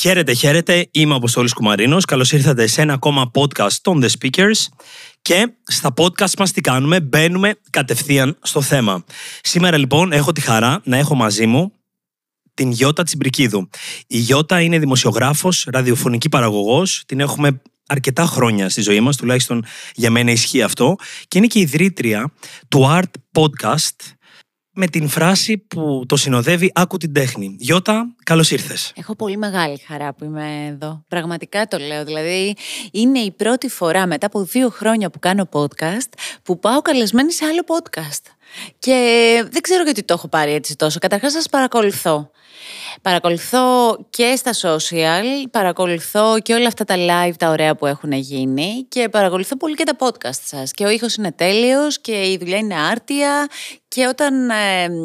Χαίρετε, χαίρετε. Είμαι ο Αποστόλης Κουμαρίνος. Καλώς ήρθατε σε ένα ακόμα podcast των The Speakers. Και στα podcast μας τι κάνουμε, μπαίνουμε κατευθείαν στο θέμα. Σήμερα λοιπόν έχω τη χαρά να έχω μαζί μου την Γιώτα Τσιμπρικίδου. Η Γιώτα είναι δημοσιογράφος, ραδιοφωνική παραγωγός. Την έχουμε αρκετά χρόνια στη ζωή μας, τουλάχιστον για μένα ισχύει αυτό. Και είναι και ιδρύτρια του Art Podcast, με την φράση που το συνοδεύει «Άκου την τέχνη». Γιώτα, καλώς ήρθες. Έχω πολύ μεγάλη χαρά που είμαι εδώ. Πραγματικά το λέω. Δηλαδή, είναι η πρώτη φορά μετά από δύο χρόνια που κάνω podcast που πάω καλεσμένη σε άλλο podcast. Και δεν ξέρω γιατί το έχω πάρει έτσι τόσο. Καταρχάς σας παρακολουθώ. Παρακολουθώ και στα social, παρακολουθώ και όλα αυτά τα live τα ωραία που έχουν γίνει και παρακολουθώ πολύ και τα podcast σας. Και ο ήχος είναι τέλειος και η δουλειά είναι άρτια και όταν ε,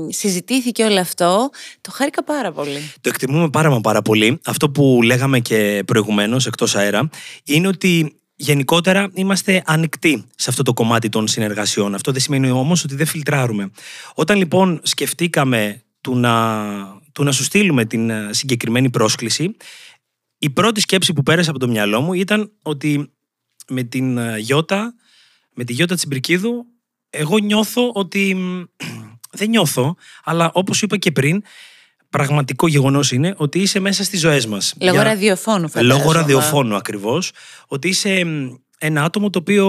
συζητήθηκε όλο αυτό, το χάρηκα πάρα πολύ. Το εκτιμούμε πάρα μα πάρα πολύ. Αυτό που λέγαμε και προηγουμένως εκτός αέρα είναι ότι Γενικότερα είμαστε ανοιχτοί σε αυτό το κομμάτι των συνεργασιών. Αυτό δεν σημαίνει όμως ότι δεν φιλτράρουμε. Όταν λοιπόν σκεφτήκαμε του να, του να σου στείλουμε την ε, συγκεκριμένη πρόσκληση, η πρώτη σκέψη που πέρασε από το μυαλό μου ήταν ότι με την ε, Γιώτα, με τη Γιώτα Τσιμπρικίδου, εγώ νιώθω ότι. Δεν νιώθω, αλλά όπως είπα και πριν, πραγματικό γεγονός είναι ότι είσαι μέσα στις ζωές μας. Λόγω Για... ραδιοφώνου, φαντάζομαι. Λόγω ραδιοφώνου ακριβώς. Ότι είσαι ένα άτομο το οποίο,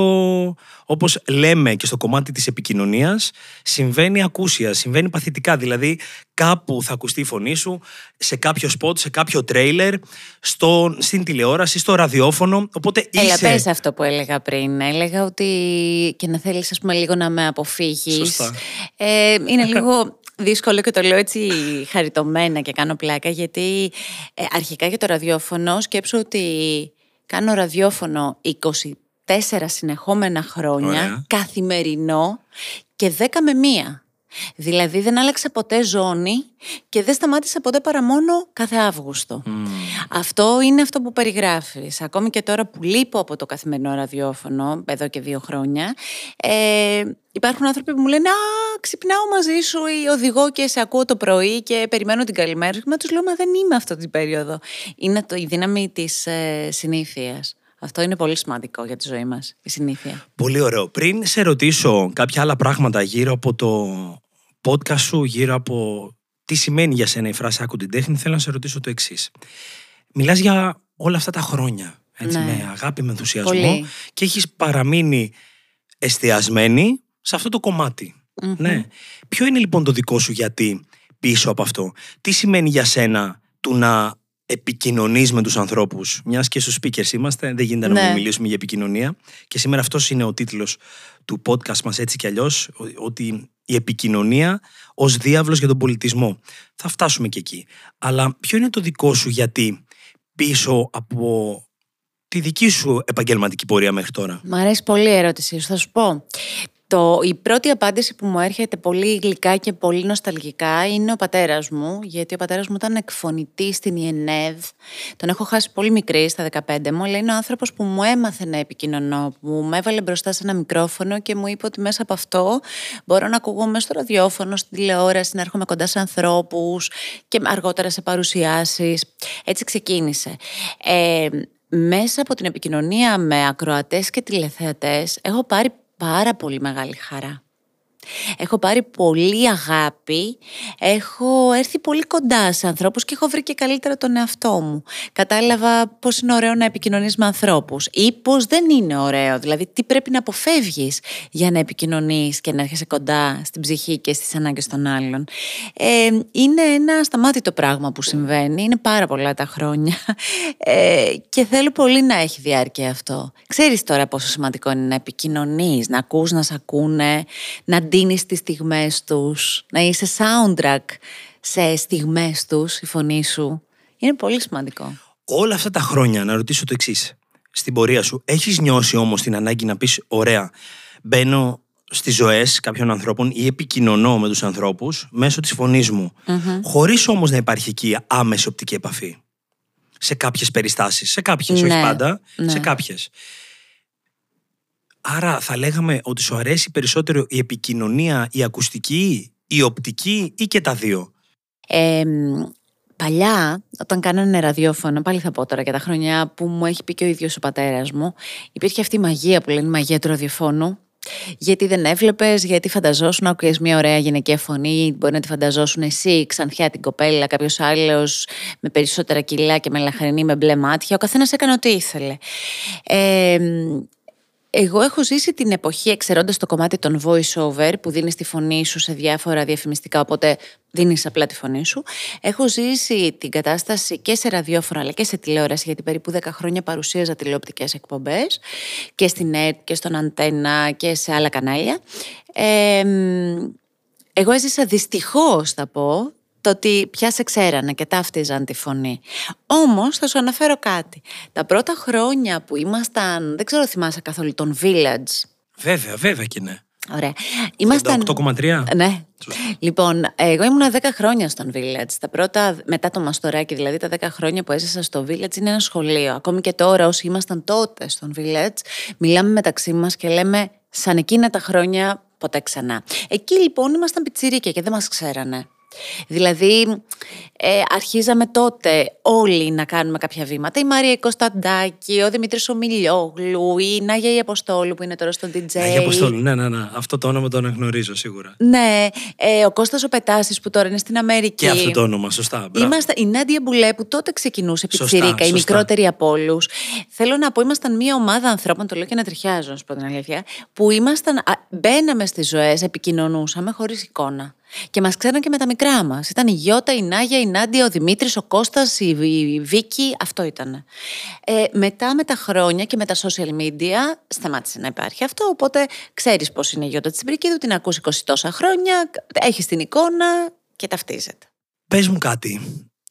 όπως λέμε και στο κομμάτι της επικοινωνίας, συμβαίνει ακούσια, συμβαίνει παθητικά. Δηλαδή, κάπου θα ακουστεί η φωνή σου, σε κάποιο σποτ, σε κάποιο τρέιλερ, στο, στην τηλεόραση, στο ραδιόφωνο. Οπότε είσαι... Έλα, πες αυτό που έλεγα πριν. Έλεγα ότι και να θέλεις, ας πούμε, λίγο να με αποφύγεις. Ε, είναι λίγο δύσκολο και το λέω έτσι χαριτωμένα και κάνω πλάκα γιατί ε, αρχικά για το ραδιόφωνο σκέψω ότι κάνω ραδιόφωνο 24 συνεχόμενα χρόνια, καθημερινό και 10 με μία. Δηλαδή δεν άλλαξε ποτέ ζώνη και δεν σταμάτησε ποτέ παρά μόνο κάθε Αύγουστο. Αυτό είναι αυτό που περιγράφεις. Ακόμη και τώρα που λείπω από το καθημερινό ραδιόφωνο, εδώ και δύο χρόνια, ε, υπάρχουν άνθρωποι που μου λένε «Α, ξυπνάω μαζί σου ή οδηγώ και σε ακούω το πρωί και περιμένω την καλημέρα σου». Μα τους λέω «Μα δεν είμαι αυτή την περίοδο». Είναι το, η δύναμη της ε, συνήθειας. Αυτό είναι πολύ σημαντικό για τη ζωή μας, η συνήθεια. Πολύ ωραίο. Πριν σε ρωτήσω κάποια άλλα πράγματα γύρω από το podcast σου, γύρω από τι σημαίνει για σένα η φράση Άκου την τέχνη, θέλω να σε ρωτήσω το εξής. Μιλάς για όλα αυτά τα χρόνια. Έτσι, ναι. Με αγάπη, με ενθουσιασμό πολύ. και έχεις παραμείνει εστιασμένη σε αυτό το κομματι Ναι. Ποιο είναι λοιπόν το δικό σου γιατί πίσω από αυτό; Τι σημαίνει για σένα του να επικοινωνείς με τους ανθρώπους. Μιας και στου speakers είμαστε, δεν γίνεται να μην ναι. μιλήσουμε για επικοινωνία. Και σήμερα αυτός είναι ο τίτλος του podcast μας, έτσι κι αλλιώς, ότι η επικοινωνία ως διάβλος για τον πολιτισμό. Θα φτάσουμε και εκεί. Αλλά ποιο είναι το δικό σου γιατί πίσω από τη δική σου επαγγελματική πορεία μέχρι τώρα; Μ' αρέσει πολύ η ερώτησή σου. Θα σου πω. Το, η πρώτη απάντηση που μου έρχεται πολύ γλυκά και πολύ νοσταλγικά είναι ο πατέρας μου, γιατί ο πατέρας μου ήταν εκφωνητής στην ΙΕΝΕΔ. Τον έχω χάσει πολύ μικρή, στα 15 μου, αλλά είναι ο άνθρωπος που μου έμαθε να επικοινωνώ, που μου έβαλε μπροστά σε ένα μικρόφωνο και μου είπε ότι μέσα από αυτό μπορώ να ακούγομαι στο ραδιόφωνο, στην τηλεόραση, να έρχομαι κοντά σε ανθρώπους και αργότερα σε παρουσιάσεις. Έτσι ξεκίνησε. Ε, μέσα από την επικοινωνία με ακροατές και τηλεθεατές έχω πάρει πάρα πολύ μεγάλη χαρά. Έχω πάρει πολύ αγάπη, έχω έρθει πολύ κοντά σε ανθρώπους και έχω βρει και καλύτερα τον εαυτό μου. Κατάλαβα πώς είναι ωραίο να επικοινωνείς με ανθρώπους ή πώς δεν είναι ωραίο, δηλαδή τι πρέπει να αποφεύγεις για να επικοινωνείς και να έρχεσαι κοντά στην ψυχή και στις ανάγκες των άλλων. Ε, είναι ένα σταμάτητο πράγμα που συμβαίνει, είναι πάρα πολλά τα χρόνια ε, και θέλω πολύ να έχει διάρκεια αυτό. Ξέρεις τώρα πόσο σημαντικό είναι να επικοινωνείς, να ακούς, να σε ακούνε, να δίνεις τις στιγμές τους, να είσαι soundtrack σε στιγμές τους, η φωνή σου. Είναι πολύ σημαντικό. Όλα αυτά τα χρόνια, να ρωτήσω το εξής. Στην πορεία σου, έχεις νιώσει όμως την ανάγκη να πεις «Ωραία, μπαίνω στις ζωές κάποιων ανθρώπων ή επικοινωνώ με τους ανθρώπους μέσω της φωνής μου, mm χωρίς όμως να υπάρχει εκεί άμεση οπτική επαφή. Σε κάποιες περιστάσεις, σε κάποιες, όχι ναι, πάντα, σε ναι. κάποιες. Άρα θα λέγαμε ότι σου αρέσει περισσότερο η επικοινωνία, η ακουστική, η οπτική ή και τα δύο; Ε, Παλιά, όταν κάνανε ραδιόφωνο, πάλι θα πω τώρα για τα χρόνια που μου έχει πει και ο ίδιος ο πατέρας μου, υπήρχε αυτή η μαγεία που λένε μαγεία του ραδιοφώνου, γιατί δεν έβλεπες, γιατί φανταζόσουν να ακούει μια ωραία γυναικεία φωνή, μπορεί να τη φανταζόσουν εσύ, ξανθιά την κοπέλα, κάποιος άλλος με περισσότερα κιλά και με λαχρινή με μπλε μάτια. Ο καθένας έκανε ό,τι ήθελε. Ε, εγώ έχω ζήσει την εποχή εξαιρώντας το κομμάτι των voice-over που δίνεις τη φωνή σου σε διάφορα διαφημιστικά, οπότε δίνεις απλά τη φωνή σου. Έχω ζήσει την κατάσταση και σε ραδιόφωνο αλλά και σε τηλεόραση, γιατί περίπου 10 χρόνια παρουσίαζα τηλεοπτικές εκπομπές και στην ΕΡΤ και στον Αντένα και σε άλλα κανάλια. Ε, εγώ έζησα δυστυχώς, θα πω, το ότι πια σε ξέρανε και ταύτιζαν τη φωνή. Όμως θα σου αναφέρω κάτι. Τα πρώτα χρόνια που ήμασταν, δεν ξέρω θυμάσαι καθόλου, τον Village. Βέβαια, βέβαια και ναι. Ωραία. Ήμασταν... 8,3. Ναι. Λοιπόν, εγώ ήμουν 10 χρόνια στον Village. Τα πρώτα, μετά το Μαστοράκι, δηλαδή τα 10 χρόνια που έζησα στο Village, είναι ένα σχολείο. Ακόμη και τώρα, όσοι ήμασταν τότε στον Village, μιλάμε μεταξύ μας και λέμε σαν εκείνα τα χρόνια ποτέ ξανά. Εκεί λοιπόν ήμασταν πιτσιρίκια και δεν μας ξέρανε. Δηλαδή, ε, αρχίζαμε τότε όλοι να κάνουμε κάποια βήματα. Η Μαρία Κωνσταντάκη, ο Δημήτρης Ομιλιόγλου, η Νάγια η Αποστόλου που είναι τώρα στον DJ. Νάγια Αποστόλου, ναι, ναι, ναι. Αυτό το όνομα το αναγνωρίζω σίγουρα. Ναι, ε, ο Κώστας ο Πετάσης που τώρα είναι στην Αμερική. Και αυτό το όνομα, σωστά. Είμαστε, η Νάντια Μπουλέ που τότε ξεκινούσε πιτσιρίκα, η μικρότερη από όλους. Θέλω να πω, ήμασταν μια ομάδα ανθρώπων, το λέω και να τριχιάζω, να σου πω την αλήθεια, που ήμασταν, μπαίναμε στις ζωές, επικοινωνούσαμε χωρίς εικόνα. Και μας ξέραν και με τα μικρά μας. Ήταν η Γιώτα, η Νάγια, η Νάντια, ο Δημήτρης, ο Κώστας, η Βίκη. Αυτό ήταν. Ε, μετά με τα χρόνια και με τα social media σταμάτησε να υπάρχει αυτό. Οπότε ξέρεις πώς είναι η Γιώτα Τσιμπρικίδου, την ακούσει 20 τόσα χρόνια, έχει την εικόνα και ταυτίζεται. Πες μου κάτι.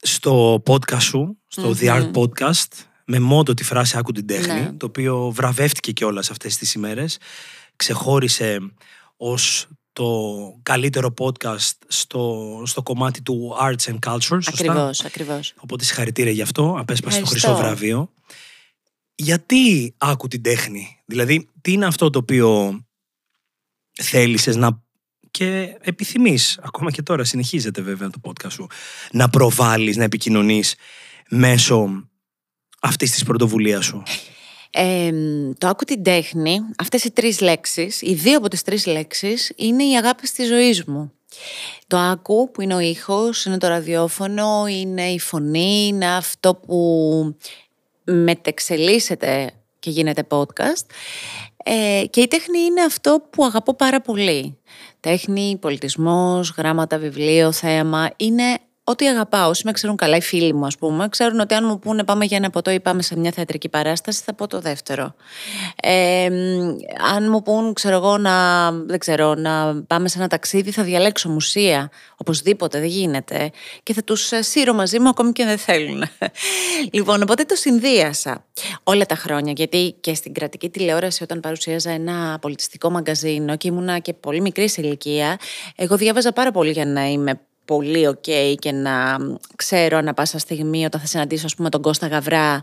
Στο podcast σου, στο The Art Podcast, με μότο τη φράση Άκου την τέχνη, ναι. το οποίο βραβεύτηκε και όλε αυτές τις ημέρες, ξεχώρισε ως το καλύτερο podcast στο, στο κομμάτι του Arts and Culture. Ακριβώς, ακριβώς. Οπότε συγχαρητήρια γι' αυτό, απέσπασε το χρυσό βραβείο. Γιατί άκου την τέχνη, δηλαδή τι είναι αυτό το οποίο θέλησες να και επιθυμείς, ακόμα και τώρα συνεχίζεται βέβαια το podcast σου, να προβάλλεις, να επικοινωνείς μέσω αυτής της πρωτοβουλίας σου; Το άκου την τέχνη, αυτές οι τρεις λέξεις, οι δύο από τις τρεις λέξεις είναι οι αγάπη της ζωής μου. Το άκου που είναι ο ήχος, είναι το ραδιόφωνο, είναι η φωνή, είναι αυτό που μετεξελίσσεται και γίνεται podcast. Ε, και η τέχνη είναι αυτό που αγαπώ πάρα πολύ. Τέχνη, πολιτισμός, γράμματα, βιβλίο, θέαμα, είναι ό,τι αγαπάω. Όσοι με ξέρουν καλά, οι φίλοι μου, ας πούμε, ξέρουν ότι αν μου πούνε πάμε για ένα ποτό ή πάμε σε μια θεατρική παράσταση, θα πω το δεύτερο. Ε, αν μου πούν, ξέρω εγώ, να, δεν ξέρω, να πάμε σε ένα ταξίδι, θα διαλέξω μουσεία. Οπωσδήποτε, δεν γίνεται. Και θα τους ε, σύρω μαζί μου ακόμη και δεν θέλουν. λοιπόν, οπότε το συνδύασα όλα τα χρόνια. Γιατί και στην κρατική τηλεόραση, όταν παρουσίαζα ένα πολιτιστικό μαγκαζίνο και ήμουνα και πολύ μικρή σε ηλικία, εγώ διάβαζα πάρα πολύ για να είμαι πολύ ok και να ξέρω ανα πάσα στιγμή όταν θα συναντήσω ας πούμε τον Κώστα Γαβρά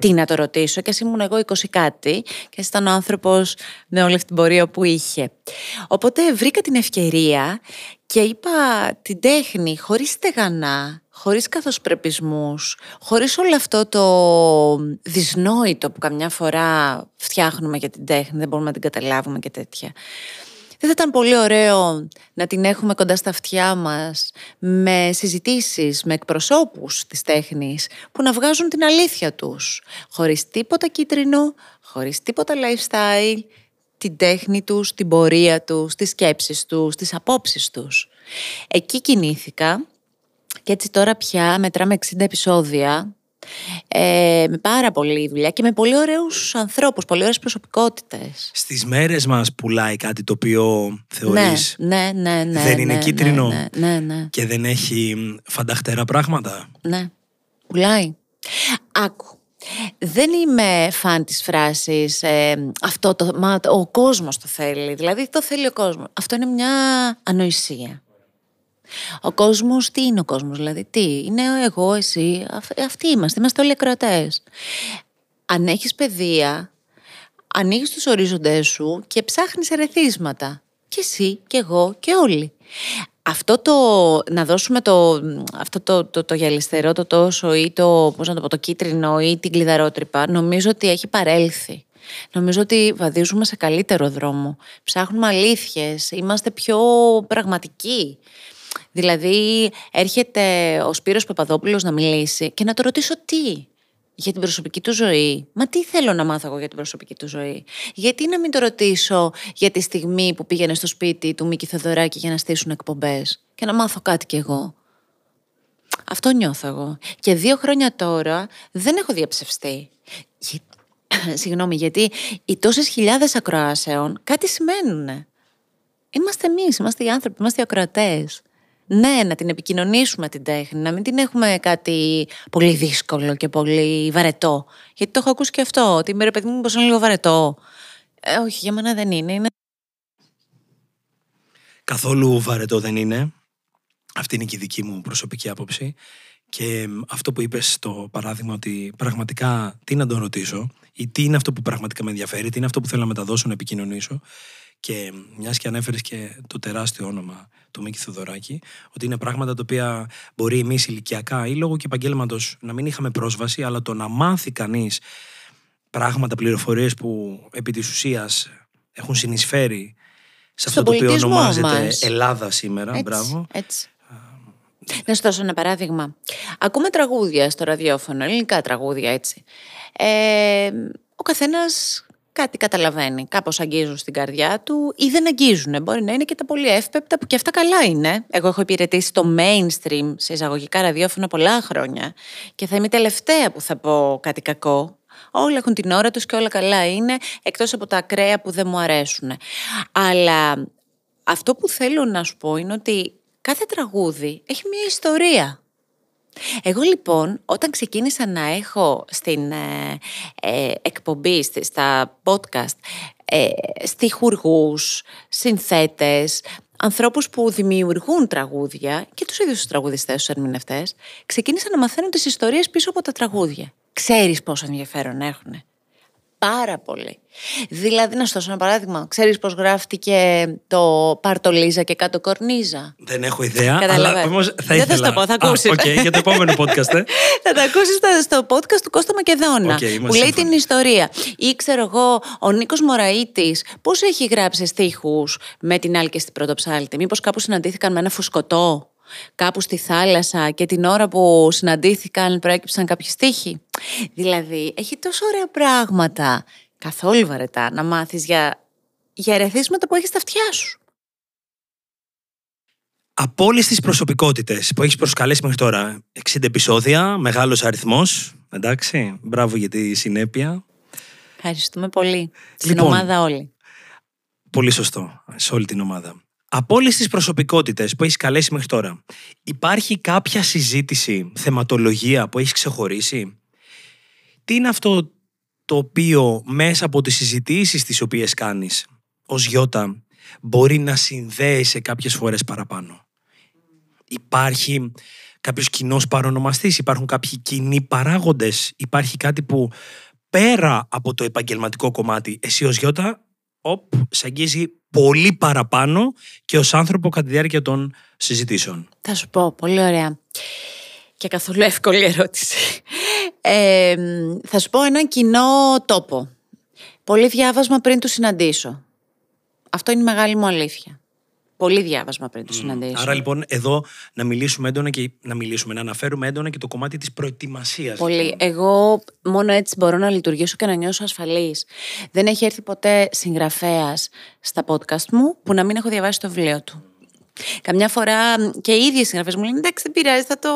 τι να το ρωτήσω και ας ήμουν εγώ 20 κάτι και ήταν ο άνθρωπος με όλη αυτή την πορεία που είχε. Οπότε βρήκα την ευκαιρία και είπα την τέχνη χωρίς στεγανά, χωρίς καθοσπρεπισμούς, χωρίς όλο αυτό το δυσνόητο που καμιά φορά φτιάχνουμε για την τέχνη, δεν μπορούμε να την καταλάβουμε και τέτοια. Δεν θα ήταν πολύ ωραίο να την έχουμε κοντά στα αυτιά μας με συζητήσεις, με εκπροσώπους της τέχνης που να βγάζουν την αλήθεια τους, χωρίς τίποτα κίτρινο, χωρίς τίποτα lifestyle, την τέχνη τους, την πορεία τους, τις σκέψεις τους, τις απόψεις τους. Εκεί κινήθηκα και έτσι τώρα πια μετράμε 60 επεισόδια ε, με πάρα πολλή δουλειά και με πολύ ωραίους ανθρώπους, πολύ ωραίες προσωπικότητες. Στις μέρες μας πουλάει κάτι το οποίο θεωρείς ναι, ναι, ναι, δεν είναι ναι, κίτρινο ναι, ναι, ναι, και δεν έχει φανταχτέρα πράγματα; Ναι, πουλάει. Άκου. Δεν είμαι φαν της φράσης ε, αυτό το, μα, ο κόσμος το θέλει, δηλαδή το θέλει ο κόσμος. Αυτό είναι μια ανοησία. Ο κόσμος, τι είναι ο κόσμος, δηλαδή, τι. Είναι εγώ, εσύ, αυτοί είμαστε. Είμαστε όλοι ακροατές. Αν έχεις παιδεία, ανοίγεις τους ορίζοντές σου και ψάχνεις ερεθίσματα. Και εσύ, και εγώ, και όλοι. αυτό το να δώσουμε το, αυτό το, το, το γυαλιστερό, το τόσο ή το, πώς να το, πω, το κίτρινο ή την κλειδαρότρυπα, νομίζω ότι έχει παρέλθει. Νομίζω ότι βαδίζουμε σε καλύτερο δρόμο. Ψάχνουμε αλήθειες, είμαστε πιο πραγματικοί. Δηλαδή έρχεται ο Σπύρος Παπαδόπουλος να μιλήσει και να το ρωτήσω τι για την προσωπική του ζωή. Μα τι θέλω να μάθω εγώ για την προσωπική του ζωή; Γιατί να μην το ρωτήσω για τη στιγμή που πήγαινε στο σπίτι του Μίκη Θεοδωράκη για να στήσουν εκπομπές και να μάθω κάτι κι εγώ; Αυτό νιώθω εγώ. Και δύο χρόνια τώρα δεν έχω διαψευστεί. Συγγνώμη, γιατί οι τόσες χιλιάδες ακροάσεων κάτι σημαίνουν. Είμαστε εμείς, είμαστε οι άνθρωποι, είμαστε οι ακροατές ναι, να την επικοινωνήσουμε την τέχνη, να μην την έχουμε κάτι πολύ δύσκολο και πολύ βαρετό. Γιατί το έχω ακούσει και αυτό, ότι είμαι ρε παιδί μου, πως είναι λίγο βαρετό. Ε, όχι, για μένα δεν είναι. είναι. Καθόλου βαρετό δεν είναι. Αυτή είναι και η δική μου προσωπική άποψη. Και αυτό που είπες στο παράδειγμα ότι πραγματικά τι να τον ρωτήσω ή τι είναι αυτό που πραγματικά με ενδιαφέρει, τι είναι αυτό που θέλω να μεταδώσω, να επικοινωνήσω. Και μιας και ανέφερες και το τεράστιο όνομα του Μίκη Θοδωράκη, ότι είναι πράγματα τα οποία μπορεί εμείς ηλικιακά ή λόγω και επαγγέλματος να μην είχαμε πρόσβαση, αλλά το να μάθει κανείς πράγματα, πληροφορίες που επί της ουσίας έχουν συνεισφέρει σε αυτό το οποίο ονομάζεται Ελλάδα σήμερα. Έτσι, Μπράβο. Έτσι. Να σου δώσω ένα παράδειγμα. Ακούμε τραγούδια στο ραδιόφωνο, ελληνικά τραγούδια έτσι. Ε, ο καθένας κάτι καταλαβαίνει. Κάπως αγγίζουν στην καρδιά του ή δεν αγγίζουν. Μπορεί να είναι και τα πολύ εύπεπτα που και αυτά καλά είναι. Εγώ έχω υπηρετήσει το mainstream σε εισαγωγικά ραδιόφωνα πολλά χρόνια και θα είμαι η τελευταία που θα πω κάτι κακό. Όλα έχουν την ώρα τους και όλα καλά είναι, εκτός από τα ακραία που δεν μου αρέσουν. Αλλά αυτό που θέλω να σου πω είναι ότι κάθε τραγούδι έχει μια ιστορία. Εγώ λοιπόν όταν ξεκίνησα να έχω στην ε, ε εκπομπή, στα podcast, ε, στιχουργούς, συνθέτες, ανθρώπους που δημιουργούν τραγούδια και τους ίδιους τους τραγουδιστές, τους ερμηνευτές, ξεκίνησα να μαθαίνω τις ιστορίες πίσω από τα τραγούδια. Ξέρεις πόσο ενδιαφέρον έχουν πάρα πολύ. Δηλαδή, να σου δώσω ένα παράδειγμα. Ξέρεις πώς γράφτηκε το Παρτολίζα και κάτω Κορνίζα. Δεν έχω ιδέα. Αλλά όμως θα ήθελα... Δεν θα σου το πω, θα ακούσεις. Okay, για το επόμενο podcast. Ε. θα το ακούσεις στο podcast του Κώστα Μακεδόνα. Okay, που λέει την ιστορία. Ή ξέρω εγώ, ο Νίκος Μωραήτης, πώς έχει γράψει στίχους με την άλλη και στην πρώτο ψάλτη. Μήπως κάπου συναντήθηκαν με ένα φουσκωτό; Κάπου στη θάλασσα και την ώρα που συναντήθηκαν προέκυψαν κάποιοι στίχοι. Δηλαδή, έχει τόσο ωραία πράγματα, καθόλου βαρετά, να μάθεις για, για ερεθίσματα που έχεις στα αυτιά σου. Από όλες τις προσωπικότητες που έχεις προσκαλέσει μέχρι τώρα, 60 επεισόδια, μεγάλος αριθμός. Εντάξει, μπράβο για τη συνέπεια. Ευχαριστούμε πολύ. Στην λοιπόν, ομάδα όλη. Πολύ σωστό. Σε όλη την ομάδα. Από όλες τις προσωπικότητες που έχεις καλέσει μέχρι τώρα, υπάρχει κάποια συζήτηση, θεματολογία που έχεις ξεχωρίσει; Τι είναι αυτό το οποίο μέσα από τις συζητήσεις τις οποίες κάνεις ως Γιώτα μπορεί να συνδέεσαι κάποιες φορές παραπάνω; Υπάρχει κάποιος κοινός παρονομαστής, υπάρχουν κάποιοι κοινοί παράγοντες, υπάρχει κάτι που πέρα από το επαγγελματικό κομμάτι, εσύ ως Γιώτα, οπ, σε αγγίζει πολύ παραπάνω και ως άνθρωπο κατά τη διάρκεια των συζητήσεων. Θα σου πω, πολύ ωραία. Και καθόλου εύκολη ερώτηση. Ε, θα σου πω ένα κοινό τόπο. Πολύ διάβασμα πριν του συναντήσω. Αυτό είναι η μεγάλη μου αλήθεια. Πολύ διάβασμα πριν του συναντήσω. Άρα λοιπόν εδώ να μιλήσουμε έντονα και να μιλήσουμε, να αναφέρουμε έντονα και το κομμάτι της προετοιμασίας. Πολύ. Εγώ μόνο έτσι μπορώ να λειτουργήσω και να νιώσω ασφαλής. Δεν έχει έρθει ποτέ συγγραφέας στα podcast μου που να μην έχω διαβάσει το βιβλίο του. Καμιά φορά και οι ίδιοι συγγραφές μου λένε εντάξει, δεν πειράζει, θα το.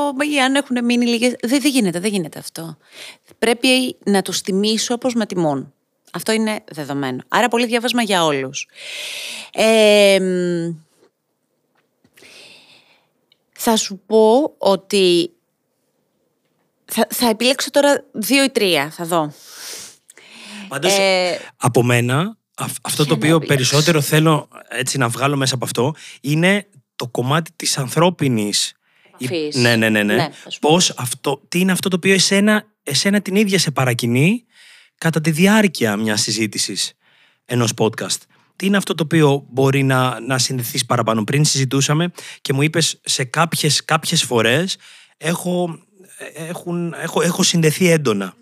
Αν έχουν μείνει λίγες. Δεν, δεν γίνεται, δεν γίνεται αυτό. Πρέπει να τους τιμήσω όπως με τιμούν. Αυτό είναι δεδομένο. Άρα πολύ διάβασμα για όλους. Ε, θα σου πω ότι θα, θα επιλέξω τώρα δύο ή τρία, θα δω. Πάντως, ε, από μένα, αυτό το οποίο περισσότερο θέλω έτσι να βγάλω μέσα από αυτό είναι το κομμάτι της ανθρώπινης Ναι, ναι, ναι, ναι. ναι Πώς αυτό, τι είναι αυτό το οποίο εσένα, εσένα την ίδια σε παρακινεί κατά τη διάρκεια μιας συζήτησης ενός podcast. Τι είναι αυτό το οποίο μπορεί να, να συνδεθεί παραπάνω; Πριν συζητούσαμε και μου είπες σε κάποιες κάποιες φορές έχω, έχουν, έχω, έχω συνδεθεί έντονα.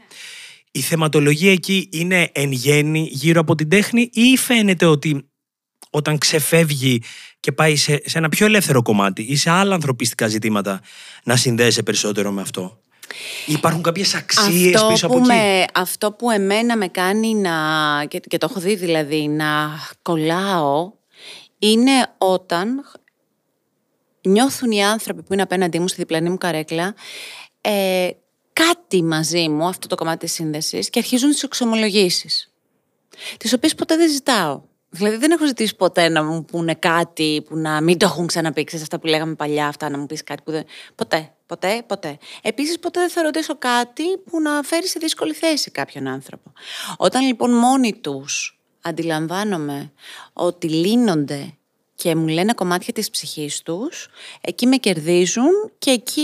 Η θεματολογία εκεί είναι εν γέννη γύρω από την τέχνη ή φαίνεται ότι όταν ξεφεύγει και πάει σε, σε ένα πιο ελεύθερο κομμάτι ή σε άλλα ανθρωπιστικά ζητήματα να συνδέεσαι περισσότερο με αυτό; Υπάρχουν κάποιες αξίες πίσω από εκεί; αυτό που εμένα με κάνει να, και, και το έχω δει δηλαδή, να κολλάω, είναι όταν νιώθουν οι άνθρωποι που είναι απέναντί μου στη διπλανή μου καρέκλα ε, κάτι μαζί μου, αυτό το κομμάτι της σύνδεσης, και αρχίζουν τις εξομολογήσεις, τις οποίες ποτέ δεν ζητάω. Δηλαδή δεν έχω ζητήσει ποτέ να μου πούνε κάτι που να μην το έχουν ξαναπεί, ξέρεις αυτά που λέγαμε παλιά, αυτά να μου πεις κάτι που δεν... Ποτέ, ποτέ, ποτέ. Επίσης ποτέ δεν θα ρωτήσω κάτι που να φέρει σε δύσκολη θέση κάποιον άνθρωπο. Όταν λοιπόν μόνοι τους αντιλαμβάνομαι ότι λύνονται και μου λένε κομμάτια της ψυχής τους, εκεί με κερδίζουν και εκεί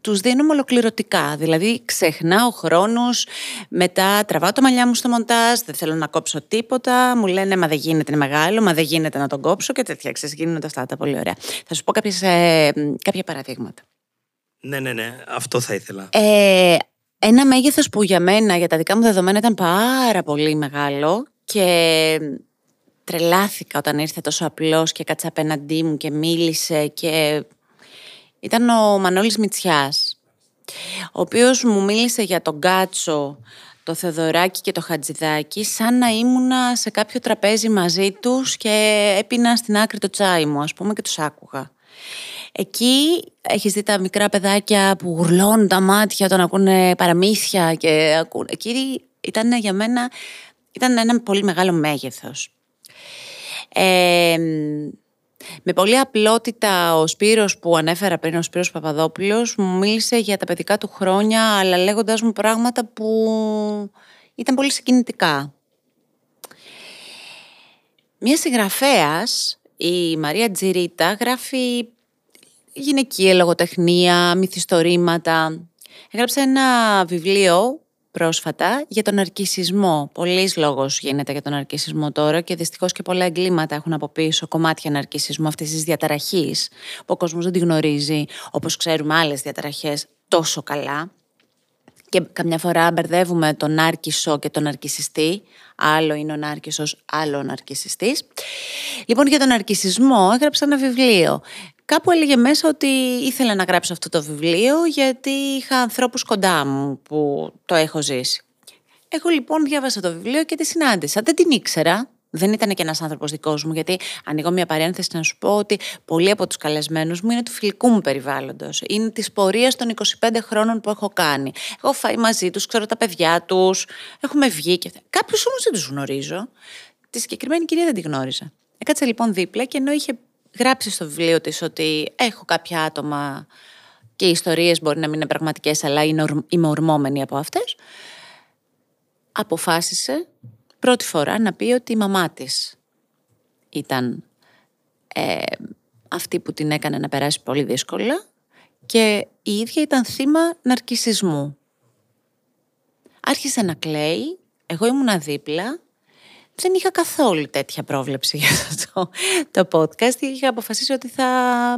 τους δίνουμε ολοκληρωτικά. Δηλαδή ξεχνάω χρόνους, μετά τραβάω το μαλλιά μου στο μοντάζ, δεν θέλω να κόψω τίποτα, μου λένε μα δεν γίνεται, είναι μεγάλο, μα δεν γίνεται να τον κόψω και τέτοια. Ξέρεις, γίνονται αυτά τα πολύ ωραία. Θα σου πω κάποιες, ε, κάποια παραδείγματα. Ναι, ναι, ναι, αυτό θα ήθελα. Ε, ένα μέγεθος που για μένα, για τα δικά μου δεδομένα ήταν πάρα πολύ μεγάλο και τρελάθηκα όταν ήρθε τόσο απλός και κάτσε απέναντί μου και μίλησε και ήταν ο Μανώλης Μητσιάς, ο οποίος μου μίλησε για τον Κάτσο, το Θεοδωράκι και το Χατζηδάκι σαν να ήμουνα σε κάποιο τραπέζι μαζί τους και έπινα στην άκρη το τσάι μου, ας πούμε, και τους άκουγα. Εκεί έχεις δει τα μικρά παιδάκια που γουρλώνουν τα μάτια όταν ακούνε παραμύθια και ακούνε. Εκεί ήταν για μένα ήταν ένα πολύ μεγάλο μέγεθος. Ε, με πολύ απλότητα ο Σπύρος που ανέφερα πριν, ο Σπύρος Παπαδόπουλος, μου μίλησε για τα παιδικά του χρόνια, αλλά λέγοντας μου πράγματα που ήταν πολύ συγκινητικά. Μία συγγραφέας, η Μαρία Τζιρίτα, γράφει γυναικεία λογοτεχνία, μυθιστορήματα. Έγραψε ένα βιβλίο πρόσφατα για τον αρκισισμό. Πολλής λόγος γίνεται για τον αρκισισμό τώρα και δυστυχώς και πολλά εγκλήματα έχουν από πίσω κομμάτια ναρκισισμού αυτής της διαταραχής, που ο κόσμος δεν τη γνωρίζει, όπως ξέρουμε άλλες διαταραχές τόσο καλά. Και καμιά φορά μπερδεύουμε τον νάρκισο και τον αρκισιστή. Άλλο είναι ο νάρκισος, άλλο ο ναρκισιστής. Λοιπόν, για τον αρκισισμό έγραψα ένα βιβλίο κάπου έλεγε μέσα ότι ήθελα να γράψω αυτό το βιβλίο γιατί είχα ανθρώπους κοντά μου που το έχω ζήσει. Εγώ λοιπόν διάβασα το βιβλίο και τη συνάντησα. Δεν την ήξερα. Δεν ήταν και ένας άνθρωπος δικός μου, γιατί ανοίγω μια παρένθεση να σου πω ότι πολλοί από τους καλεσμένους μου είναι του φιλικού μου περιβάλλοντος. Είναι της πορείας των 25 χρόνων που έχω κάνει. Έχω φάει μαζί τους, ξέρω τα παιδιά τους, έχουμε βγει και αυτά. Κάποιου όμως δεν τους γνωρίζω. Τη συγκεκριμένη κυρία δεν τη γνώριζα. Έκατσα λοιπόν δίπλα και ενώ είχε γράψει στο βιβλίο της ότι έχω κάποια άτομα και οι ιστορίες μπορεί να μην είναι πραγματικές αλλά είμαι ορμόμενη από αυτές. Αποφάσισε πρώτη φορά να πει ότι η μαμά της ήταν ε, αυτή που την έκανε να περάσει πολύ δύσκολα και η ίδια ήταν θύμα ναρκισισμού. Άρχισε να κλαίει, εγώ ήμουνα δίπλα δεν είχα καθόλου τέτοια πρόβλεψη για αυτό το, podcast. Είχα αποφασίσει ότι θα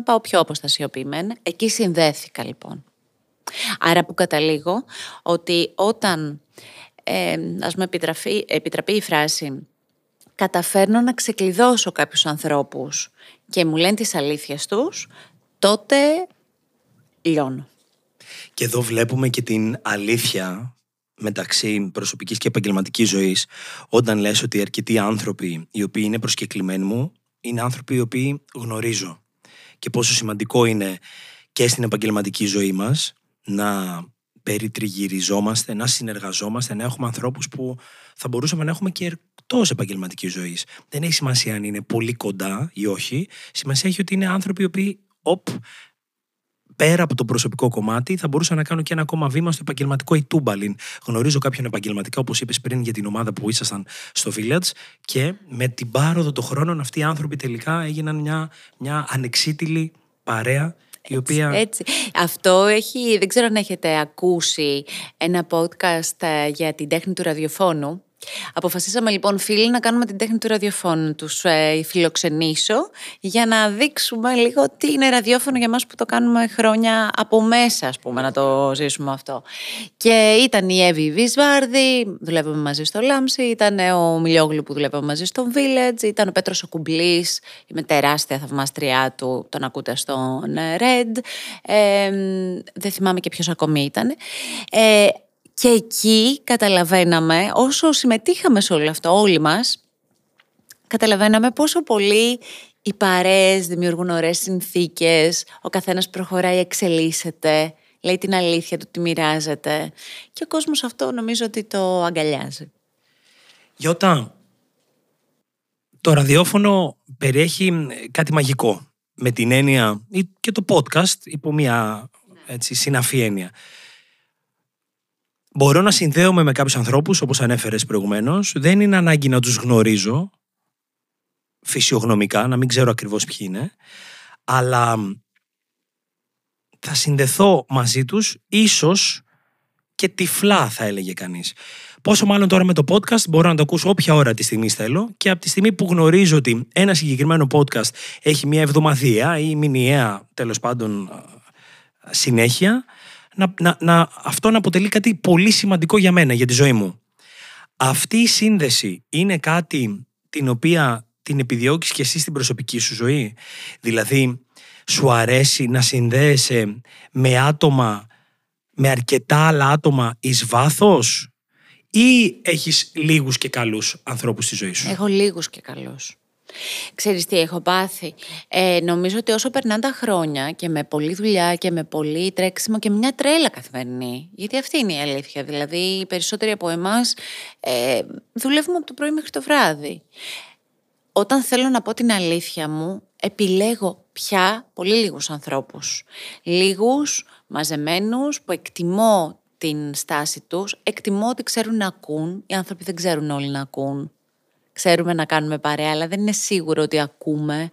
πάω πιο αποστασιοποιημένα. Εκεί συνδέθηκα λοιπόν. Άρα που καταλήγω ότι όταν ε, ας μου επιτραπεί, επιτραπεί η φράση καταφέρνω να ξεκλειδώσω κάποιους ανθρώπους και μου λένε τις αλήθειες τους, τότε λιώνω. Και εδώ βλέπουμε και την αλήθεια μεταξύ προσωπικής και επαγγελματικής ζωής όταν λες ότι αρκετοί άνθρωποι οι οποίοι είναι προσκεκλημένοι μου είναι άνθρωποι οι οποίοι γνωρίζω και πόσο σημαντικό είναι και στην επαγγελματική ζωή μας να περιτριγυριζόμαστε, να συνεργαζόμαστε, να έχουμε ανθρώπους που θα μπορούσαμε να έχουμε και εκτός επαγγελματικής ζωής. Δεν έχει σημασία αν είναι πολύ κοντά ή όχι. Σημασία έχει ότι είναι άνθρωποι οι οποίοι, οπ, πέρα από το προσωπικό κομμάτι, θα μπορούσα να κάνω και ένα ακόμα βήμα στο επαγγελματικό ή τούμπαλιν. Γνωρίζω κάποιον επαγγελματικά, όπως είπες πριν, για την ομάδα που ήσασταν στο Village και με την πάροδο των χρόνων αυτοί οι άνθρωποι τελικά έγιναν μια, μια ανεξίτηλη παρέα η οποία... Έτσι, Αυτό έχει, δεν ξέρω αν έχετε ακούσει ένα podcast ε, για την τέχνη του ραδιοφώνου Αποφασίσαμε λοιπόν φίλοι να κάνουμε την τέχνη του ραδιοφώνου, τους ε, φιλοξενήσω για να δείξουμε λίγο τι είναι ραδιόφωνο για μας που το κάνουμε χρόνια από μέσα ας πούμε να το ζήσουμε αυτό. Και ήταν η Εύη Βίσβαρδη, δουλεύαμε μαζί στο Λάμψη, ήταν ο Μιλιόγλου που δουλεύαμε μαζί στο Village, ήταν ο Πέτρος ο Κουμπλής, είμαι τεράστια θαυμάστριά του, τον ακούτε στον Red, ε, δεν θυμάμαι και ποιος ακόμη ήταν. Ε, και εκεί καταλαβαίναμε, όσο συμμετείχαμε σε όλο αυτό όλοι μας, καταλαβαίναμε πόσο πολύ οι παρέες δημιουργούν ωραίες συνθήκες, ο καθένας προχωράει, εξελίσσεται, λέει την αλήθεια του, τη μοιράζεται και ο κόσμος αυτό νομίζω ότι το αγκαλιάζει. Γιώτα, το ραδιόφωνο περιέχει κάτι μαγικό με την έννοια και το podcast υπό μια έτσι, συναφή έννοια. Μπορώ να συνδέομαι με κάποιους ανθρώπους, όπως ανέφερες προηγουμένως. Δεν είναι ανάγκη να τους γνωρίζω φυσιογνωμικά, να μην ξέρω ακριβώς ποιοι είναι. Αλλά θα συνδεθώ μαζί τους ίσως και τυφλά θα έλεγε κανείς. Πόσο μάλλον τώρα με το podcast μπορώ να το ακούσω όποια ώρα τη στιγμή θέλω και από τη στιγμή που γνωρίζω ότι ένα συγκεκριμένο podcast έχει μια εβδομαδία ή μηνιαία τέλος πάντων συνέχεια να, να, να, αυτό να αποτελεί κάτι πολύ σημαντικό για μένα, για τη ζωή μου. Αυτή η σύνδεση είναι κάτι την οποία την επιδιώκεις και εσύ στην προσωπική σου ζωή; Δηλαδή, σου αρέσει να συνδέεσαι με άτομα, με αρκετά άλλα άτομα εις βάθος ή έχεις λίγους και καλούς ανθρώπους στη ζωή σου; Έχω λίγους και καλούς. Ξέρεις τι έχω πάθει; Ε, νομίζω ότι όσο περνάνε τα χρόνια και με πολλή δουλειά και με πολύ τρέξιμο και μια τρέλα καθημερινή. Γιατί αυτή είναι η αλήθεια. Δηλαδή οι περισσότεροι από εμάς ε, δουλεύουμε από το πρωί μέχρι το βράδυ. Όταν θέλω να πω την αλήθεια μου, επιλέγω πια πολύ λίγους ανθρώπους. Λίγους, μαζεμένους, που εκτιμώ την στάση τους, εκτιμώ ότι ξέρουν να ακούν, οι άνθρωποι δεν ξέρουν όλοι να ακούν ξέρουμε να κάνουμε παρέα, αλλά δεν είναι σίγουρο ότι ακούμε.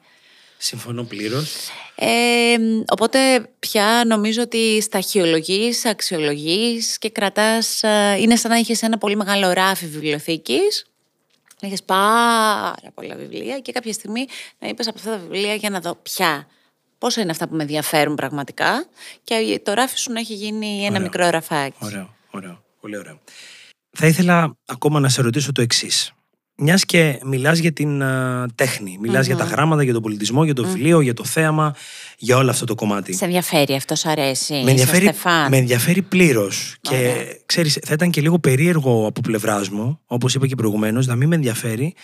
Συμφωνώ πλήρως. Ε, οπότε πια νομίζω ότι σταχυολογεί, αξιολογείς και κρατάς. Ε, είναι σαν να είχες ένα πολύ μεγάλο ράφι βιβλιοθήκης. Να έχει πάρα πολλά βιβλία και κάποια στιγμή να είπες από αυτά τα βιβλία για να δω πια. Πόσα είναι αυτά που με ενδιαφέρουν πραγματικά και το ράφι σου να έχει γίνει ένα μικρό ραφάκι. Ωραίο, ωραίο, πολύ ωραίο. Θα ήθελα ακόμα να σε ρωτήσω το εξής. Μιας και μιλάς για την τέχνη, για τα γράμματα, για τον πολιτισμό, για το βιβλίο, για το θέαμα, για όλο αυτό το κομμάτι. Σε ενδιαφέρει, αυτό σου αρέσει. Με ενδιαφέρει, με ενδιαφέρει πλήρως. Και ξέρεις, θα ήταν και λίγο περίεργο από πλευράς μου, όπως είπα και προηγουμένως, να μην με ενδιαφέρει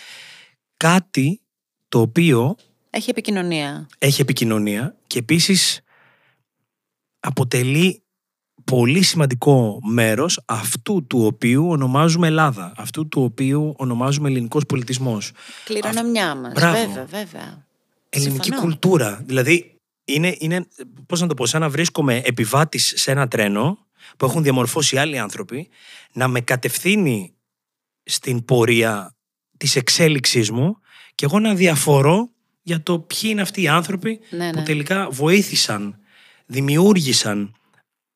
κάτι το οποίο. Έχει επικοινωνία. Έχει επικοινωνία και επίσης αποτελεί πολύ σημαντικό μέρος αυτού του οποίου ονομάζουμε Ελλάδα, αυτού του οποίου ονομάζουμε ελληνικός πολιτισμός. Κληρονομιά μας, βέβαια, βέβαια. Ελληνική κουλτούρα, δηλαδή είναι, είναι, πώς να το πω, σαν να βρίσκομαι επιβάτης σε ένα τρένο που έχουν διαμορφώσει άλλοι άνθρωποι, να με κατευθύνει στην πορεία της εξέλιξής μου και εγώ να διαφορώ για το ποιοι είναι αυτοί οι άνθρωποι ναι, που ναι. τελικά βοήθησαν, δημιούργησαν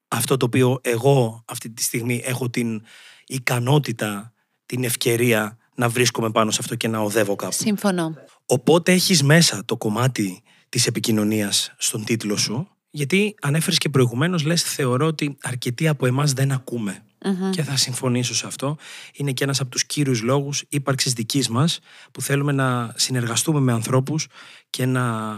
αυτό το οποίο εγώ αυτή τη στιγμή έχω την ικανότητα, την ευκαιρία να βρίσκομαι πάνω σε αυτό και να οδεύω κάπου. Σύμφωνο. Οπότε έχεις μέσα το κομμάτι της επικοινωνίας στον τίτλο σου, γιατί ανέφερες και προηγουμένως, λες θεωρώ ότι αρκετοί από εμάς δεν ακουμε Και θα συμφωνήσω σε αυτό. Είναι και ένας από τους κύριους λόγους ύπαρξης δικής μας που θέλουμε να συνεργαστούμε με ανθρώπους και να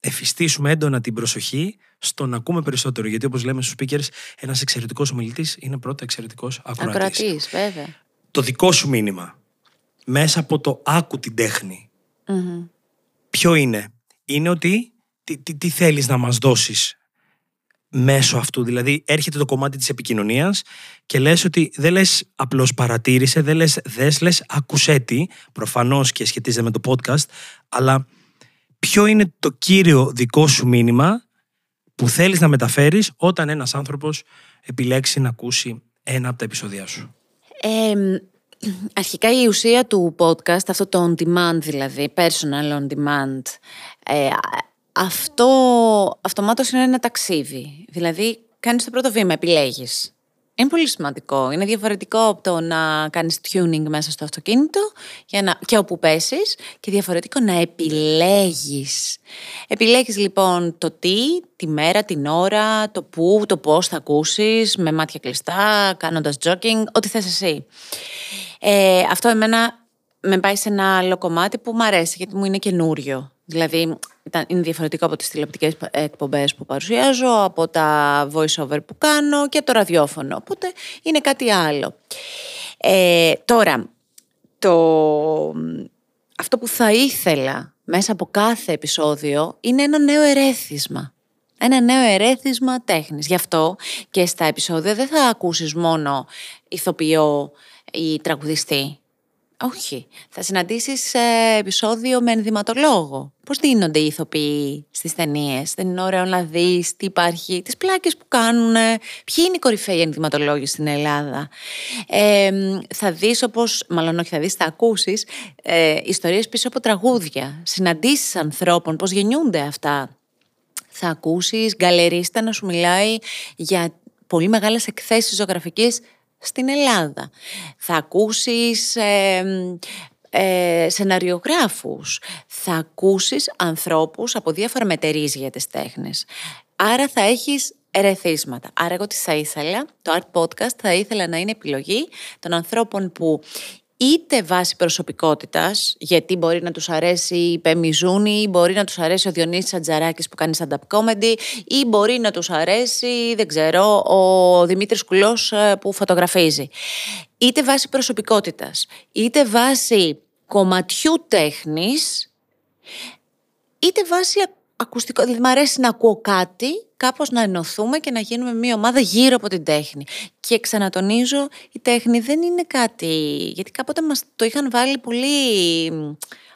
εφιστήσουμε έντονα την προσοχή στο να ακούμε περισσότερο. Γιατί όπως λέμε στους speakers, ένας εξαιρετικός ομιλητής είναι πρώτα εξαιρετικός ακροατής. Ακροατής, βέβαια. Το δικό σου μήνυμα μέσα από το άκου την τεχνη ποιο είναι; Είναι ότι τι, τι, τι θέλεις να μας δώσεις μέσω αυτού; Δηλαδή έρχεται το κομμάτι της επικοινωνίας και λες ότι δεν λες απλώς παρατήρησε, δεν λες δες, λες ακουσέ τι, προφανώς και σχετίζεται με το podcast, αλλά ποιο είναι το κύριο δικό σου μήνυμα που θέλεις να μεταφέρεις όταν ένας άνθρωπος επιλέξει να ακούσει ένα από τα επεισόδια σου. αρχικά η ουσία του podcast, αυτό το on demand δηλαδή, personal on demand, ε, αυτό αυτομάτως είναι ένα ταξίδι. Δηλαδή κάνεις το πρώτο βήμα, επιλέγεις. Είναι πολύ σημαντικό. Είναι διαφορετικό από το να κάνεις tuning μέσα στο αυτοκίνητο για να... και όπου πέσεις και διαφορετικό να επιλέγεις. Επιλέγεις λοιπόν το τι, τη μέρα, την ώρα, το πού, το πώς θα ακούσεις, με μάτια κλειστά, κάνοντας jogging, ό,τι θες εσύ. Ε, αυτό εμένα με πάει σε ένα άλλο κομμάτι που μου αρέσει γιατί μου είναι καινούριο. Δηλαδή είναι διαφορετικό από τις τηλεοπτικές εκπομπές που παρουσιάζω, από τα voice-over που κάνω και το ραδιόφωνο. Οπότε είναι κάτι άλλο. Ε, τώρα, το, αυτό που θα ήθελα μέσα από κάθε επεισόδιο είναι ένα νέο ερέθισμα. Ένα νέο ερέθισμα τέχνης. Γι' αυτό και στα επεισόδια δεν θα ακούσεις μόνο ηθοποιό ή τραγουδιστή. Όχι. Θα συναντήσεις σε επεισόδιο με ενδυματολόγο. Πώς δίνονται οι ηθοποιοί στις ταινίες; Δεν είναι ωραίο να δεις τι υπάρχει, τις πλάκες που κάνουν, ποιοι είναι οι κορυφαίοι ενδυματολόγοι στην Ελλάδα; Ε, θα δεις όπως, μάλλον όχι θα δεις, θα ακούσεις ε, ιστορίες πίσω από τραγούδια. Συναντήσεις ανθρώπων, πώς γεννιούνται αυτά. Θα ακούσεις γκαλερίστα να σου μιλάει για πολύ μεγάλες εκθέσεις ζωγραφικής στην Ελλάδα. Θα ακούσεις ε, ε, σεναριογράφους, θα ακούσεις ανθρώπους από διάφορα μετερίζια τις τέχνες. Άρα θα έχεις ερεθίσματα. Άρα εγώ τι θα ήθελα, το Art Podcast θα ήθελα να είναι επιλογή των ανθρώπων που είτε βάσει προσωπικότητας, γιατί μπορεί να τους αρέσει η Πεμιζούνη, ή μπορεί να τους αρέσει ο Διονύσης Ατζαράκης που κάνει stand-up comedy, ή μπορεί να τους αρέσει, δεν ξέρω, ο Δημήτρης Κουλός ε, που φωτογραφίζει. Είτε βάσει προσωπικότητας, είτε βάσει κομματιού τέχνης, είτε βάσει ακουστικό. Δηλαδή, μου αρέσει να ακούω κάτι, κάπως να ενωθούμε και να γίνουμε μια ομάδα γύρω από την τέχνη. Και ξανατονίζω, η τέχνη δεν είναι κάτι. Γιατί κάποτε μας το είχαν βάλει πολύ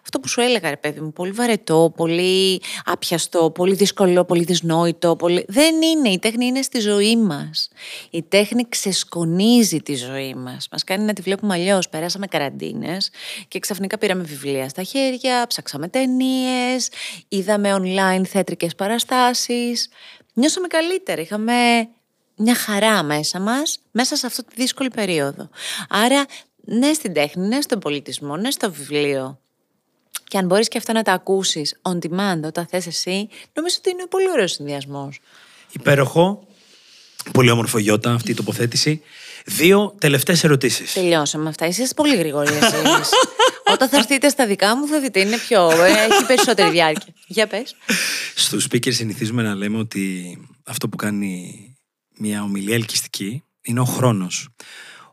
αυτό που σου έλεγα, ρε παιδί μου, πολύ βαρετό, πολύ άπιαστο, πολύ δύσκολο, πολύ δυσνόητο. Πολύ... Δεν είναι. Η τέχνη είναι στη ζωή μας. Η τέχνη ξεσκονίζει τη ζωή μας. Μας κάνει να τη βλέπουμε αλλιώς. Περάσαμε καραντίνες και ξαφνικά πήραμε βιβλία στα χέρια, ψάξαμε ταινίες, είδαμε online θέτρικε παραστάσεις. Νιώσαμε καλύτερα. Είχαμε μια χαρά μέσα μας, μέσα σε αυτή τη δύσκολη περίοδο. Άρα, ναι στην τέχνη, ναι στον πολιτισμό, ναι στο βιβλίο. Και αν μπορείς και αυτό να τα ακούσεις on demand όταν θες εσύ, νομίζω ότι είναι πολύ ωραίος συνδυασμός. Υπέροχο. Πολύ όμορφο Γιώτα αυτή η τοποθέτηση. Δύο τελευταίες ερωτήσεις. Τελειώσαμε αυτά. Είσαι πολύ γρήγορη εσεί. Όταν θα έρθετε στα δικά μου θα δείτε, είναι πιο. έχει περισσότερη διάρκεια. Για πες. Στους speakers συνηθίζουμε να λέμε ότι αυτό που κάνει μια ομιλία ελκυστική είναι ο χρόνος,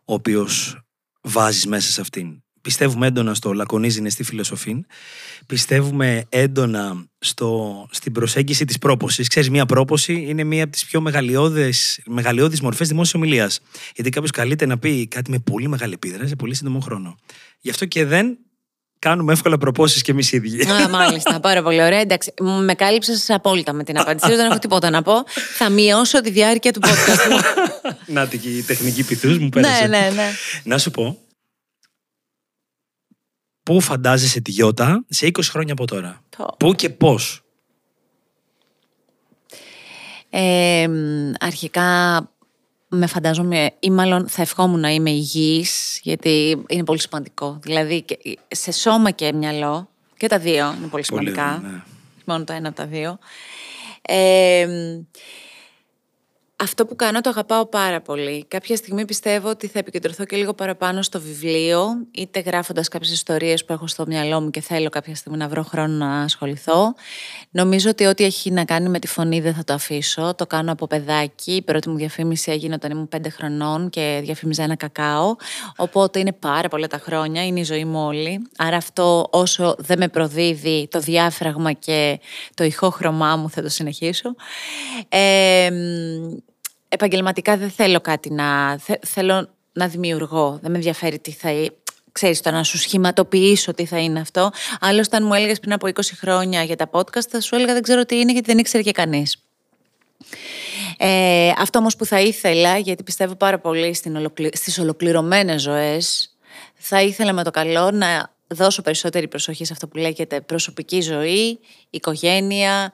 ο οποίος βάζεις μέσα σε αυτήν. Πιστεύουμε έντονα στο λακωνίζεις στη φιλοσοφή. Πιστεύουμε έντονα στο, στην προσέγγιση της πρόπωσης. Ξέρεις, μία πρόποση είναι μία από τις πιο μεγαλειώδεις, μεγαλειώδεις μορφές δημόσιας ομιλίας. Γιατί κάποιος καλείται να πει κάτι με πολύ μεγάλη επίδραση σε πολύ σύντομο χρόνο. Γι' αυτό και δεν κάνουμε εύκολα προπόσεις κι εμείς οι ίδιοι. Α, μάλιστα, πάρα πολύ ωραία. Εντάξει, με κάλυψες απόλυτα με την απάντηση. Δεν έχω τίποτα να πω. Θα μειώσω τη διάρκεια του podcast. Να την η τεχνική πυθούς μου πέρασε. Ναι, ναι, ναι. Να σου πω, Πού φαντάζεσαι τη Γιώτα σε 20 χρόνια από τώρα; Πού και πώς; Ε, αρχικά με φαντάζομαι ή μάλλον θα ευχόμουν να είμαι υγιής γιατί είναι πολύ σημαντικό. Δηλαδή σε σώμα και μυαλό και τα δύο είναι πολύ σημαντικά. ναι. Μόνο το ένα από τα δύο. Ε, αυτό που κάνω το αγαπάω πάρα πολύ. Κάποια στιγμή πιστεύω ότι θα επικεντρωθώ και λίγο παραπάνω στο βιβλίο, είτε γράφοντας κάποιες ιστορίες που έχω στο μυαλό μου και θέλω κάποια στιγμή να βρω χρόνο να ασχοληθώ. Νομίζω ότι ό,τι έχει να κάνει με τη φωνή δεν θα το αφήσω. Το κάνω από παιδάκι. Η πρώτη μου διαφήμιση έγινε όταν ήμουν πέντε χρονών και διαφήμιζα ένα κακάο. Οπότε είναι πάρα πολλά τα χρόνια, είναι η ζωή μου όλη. Άρα αυτό όσο δεν με προδίδει το διάφραγμα και το ηχόχρωμά μου θα το συνεχίσω. Ε, επαγγελματικά δεν θέλω κάτι να... Θέλω να δημιουργώ. Δεν με ενδιαφέρει τι θα ξέρεις το να σου σχηματοποιήσω τι θα είναι αυτό. Άλλωστε, αν μου έλεγες πριν από 20 χρόνια για τα podcast, θα σου έλεγα δεν ξέρω τι είναι γιατί δεν ήξερε και κανείς. Ε, αυτό όμως που θα ήθελα, γιατί πιστεύω πάρα πολύ στην ολοκλη... στις ολοκληρωμένες ζωές, θα ήθελα με το καλό να δώσω περισσότερη προσοχή σε αυτό που λέγεται προσωπική ζωή, οικογένεια,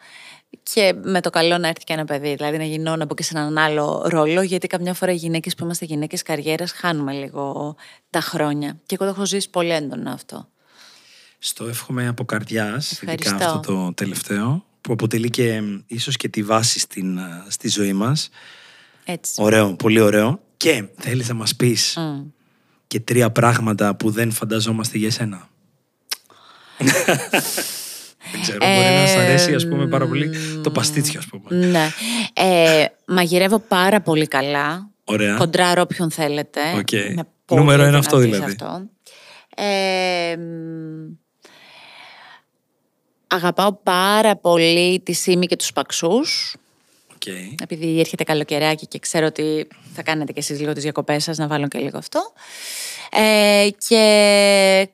και με το καλό να έρθει και ένα παιδί, δηλαδή να γινώ να πω και σε έναν άλλο ρόλο, γιατί καμιά φορά οι γυναίκες που είμαστε γυναίκες καριέρας χάνουμε λίγο τα χρόνια. Και εγώ το έχω ζήσει πολύ έντονα αυτό. Στο εύχομαι από καρδιάς, ειδικά αυτό το τελευταίο, που αποτελεί και ίσως και τη βάση στην, στη ζωή μας. Έτσι. Ωραίο, πολύ ωραίο. Και θέλεις να μας πεις και τρία πράγματα που δεν φανταζόμαστε για εσένα. Δεν ξέρω, μπορεί να σα αρέσει ας πούμε, πάρα πολύ το παστίτσιο, ας πούμε. Ναι. Ε, μαγειρεύω πάρα πολύ καλά. Ωραία. Κοντράρω όποιον θέλετε. Okay. Νούμερο ένα αυτό δηλαδή. Αυτό. Ε, αγαπάω πάρα πολύ τη Σίμη και τους Παξούς. Okay. Επειδή έρχεται καλοκαιράκι και ξέρω ότι θα κάνετε και εσείς λίγο τις διακοπές σας, να βάλω και λίγο αυτό. Ε, και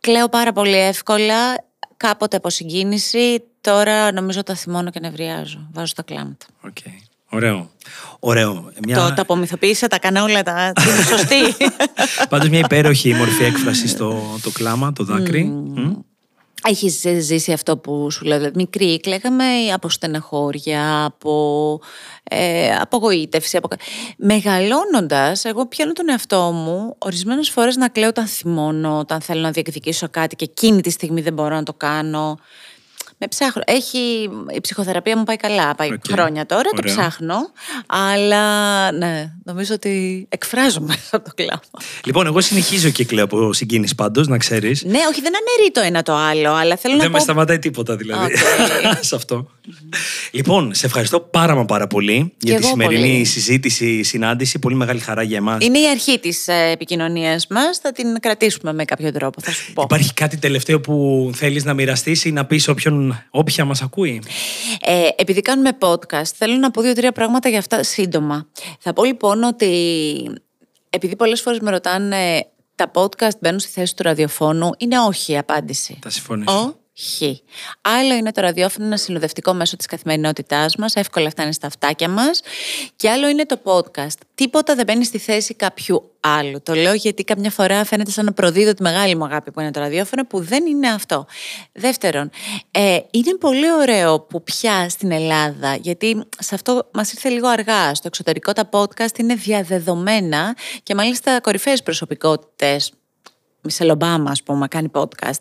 κλαίω πάρα πολύ εύκολα κάποτε από συγκίνηση, τώρα νομίζω τα θυμώνω και νευριάζω. Βάζω τα κλάματα. Okay. Ωραίο. Ωραίο. Μια... Το, τα απομυθοποίησα, τα κάνω όλα τα. σωστή. Πάντως μια υπέροχη μορφή έκφρασης στο το κλάμα, το δάκρυ. Mm. Έχεις ζήσει αυτό που σου λέω, δηλαδή μικρή κλαίγαμε από στεναχώρια, από ε, απογοήτευση. Από... Μεγαλώνοντας, εγώ πιάνω τον εαυτό μου ορισμένες φορές να κλαίω όταν θυμώνω, όταν θέλω να διεκδικήσω κάτι και εκείνη τη στιγμή δεν μπορώ να το κάνω με ψάχνω. Έχει, η ψυχοθεραπεία μου πάει καλά. Πάει χρόνια τώρα, το ψάχνω. Αλλά ναι, νομίζω ότι εκφράζομαι μέσα από το κλάμα. Λοιπόν, εγώ συνεχίζω και κλαίω από συγκίνηση πάντως, να ξέρεις. Ναι, όχι, δεν αναιρεί το ένα το άλλο, αλλά θέλω δεν να. Δεν με σταματάει τίποτα δηλαδή. Okay. σε αυτό. Λοιπόν, σε ευχαριστώ πάρα μα πάρα πολύ για τη σημερινή πολύ. συζήτηση, συνάντηση. Πολύ μεγάλη χαρά για εμάς. Είναι η αρχή της ε, επικοινωνίας μας. Θα την κρατήσουμε με κάποιο τρόπο, θα σου πω. Υπάρχει κάτι τελευταίο που θέλεις να μοιραστείς ή να πεις όποιον, όποια μας ακούει; Ε, επειδή κάνουμε podcast, θέλω να πω δύο-τρία πράγματα για αυτά σύντομα. Θα πω λοιπόν ότι επειδή πολλές φορές με ρωτάνε τα podcast μπαίνουν στη θέση του ραδιοφώνου, είναι όχι η απάντηση. Θα συμφωνήσω. Χ. Άλλο είναι το ραδιόφωνο, ένα συνοδευτικό μέσο της καθημερινότητάς μας, εύκολα φτάνει στα αυτάκια μας. Και άλλο είναι το podcast. Τίποτα δεν μπαίνει στη θέση κάποιου άλλου. Το λέω γιατί καμιά φορά φαίνεται σαν να προδίδω τη μεγάλη μου αγάπη που είναι το ραδιόφωνο, που δεν είναι αυτό. Δεύτερον, ε, είναι πολύ ωραίο που πια στην Ελλάδα, γιατί σε αυτό μας ήρθε λίγο αργά. Στο εξωτερικό τα podcast είναι διαδεδομένα και μάλιστα κορυφαίες προσωπικότητες Μισελ Ομπάμα, ας πούμε, κάνει podcast.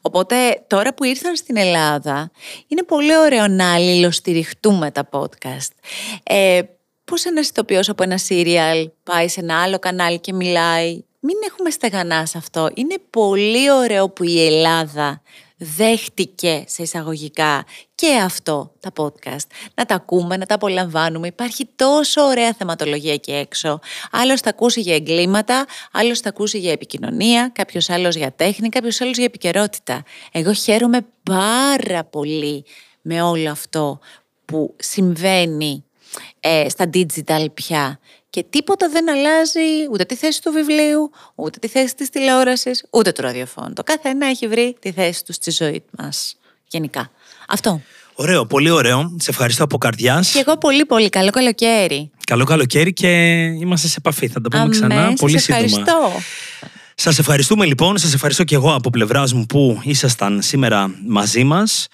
Οπότε τώρα που ήρθαν στην Ελλάδα, είναι πολύ ωραίο να αλληλοστηριχτούμε τα podcast. Ε, Πώς ένα ηθοποιό από ένα serial πάει σε ένα άλλο κανάλι και μιλάει; Μην έχουμε στεγανά σε αυτό. Είναι πολύ ωραίο που η Ελλάδα δέχτηκε σε εισαγωγικά και αυτό τα podcast. Να τα ακούμε, να τα απολαμβάνουμε. Υπάρχει τόσο ωραία θεματολογία εκεί έξω. Άλλος θα ακούσει για εγκλήματα, άλλος θα ακούσει για επικοινωνία, κάποιος άλλος για τέχνη, κάποιος άλλος για επικαιρότητα. Εγώ χαίρομαι πάρα πολύ με όλο αυτό που συμβαίνει ε, στα digital πια και τίποτα δεν αλλάζει ούτε τη θέση του βιβλίου, ούτε τη θέση της τηλεόρασης, ούτε του ραδιοφώνου. Το κάθε ένα έχει βρει τη θέση του στη ζωή μας γενικά. Αυτό. Ωραίο, πολύ ωραίο. Σε ευχαριστώ από καρδιάς. Και εγώ πολύ, πολύ. Καλό καλοκαίρι. Καλό καλοκαίρι και είμαστε σε επαφή. Θα τα πούμε Αμέ, ξανά πολύ σύντομα. Ευχαριστώ. Σας ευχαριστούμε λοιπόν. Σας ευχαριστώ και εγώ από πλευράς μου που ήσασταν σήμερα μαζί μας.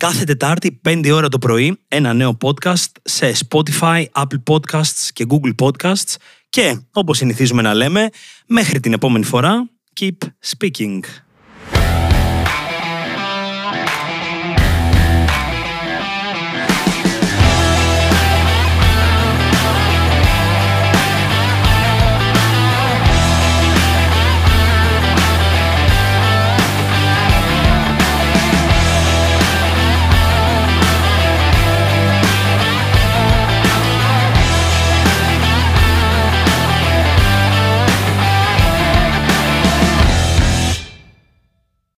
Κάθε Τετάρτη, 5 ώρα το πρωί, ένα νέο podcast σε Spotify, Apple Podcasts και Google Podcasts. Και, όπως συνηθίζουμε να λέμε, μέχρι την επόμενη φορά, keep speaking.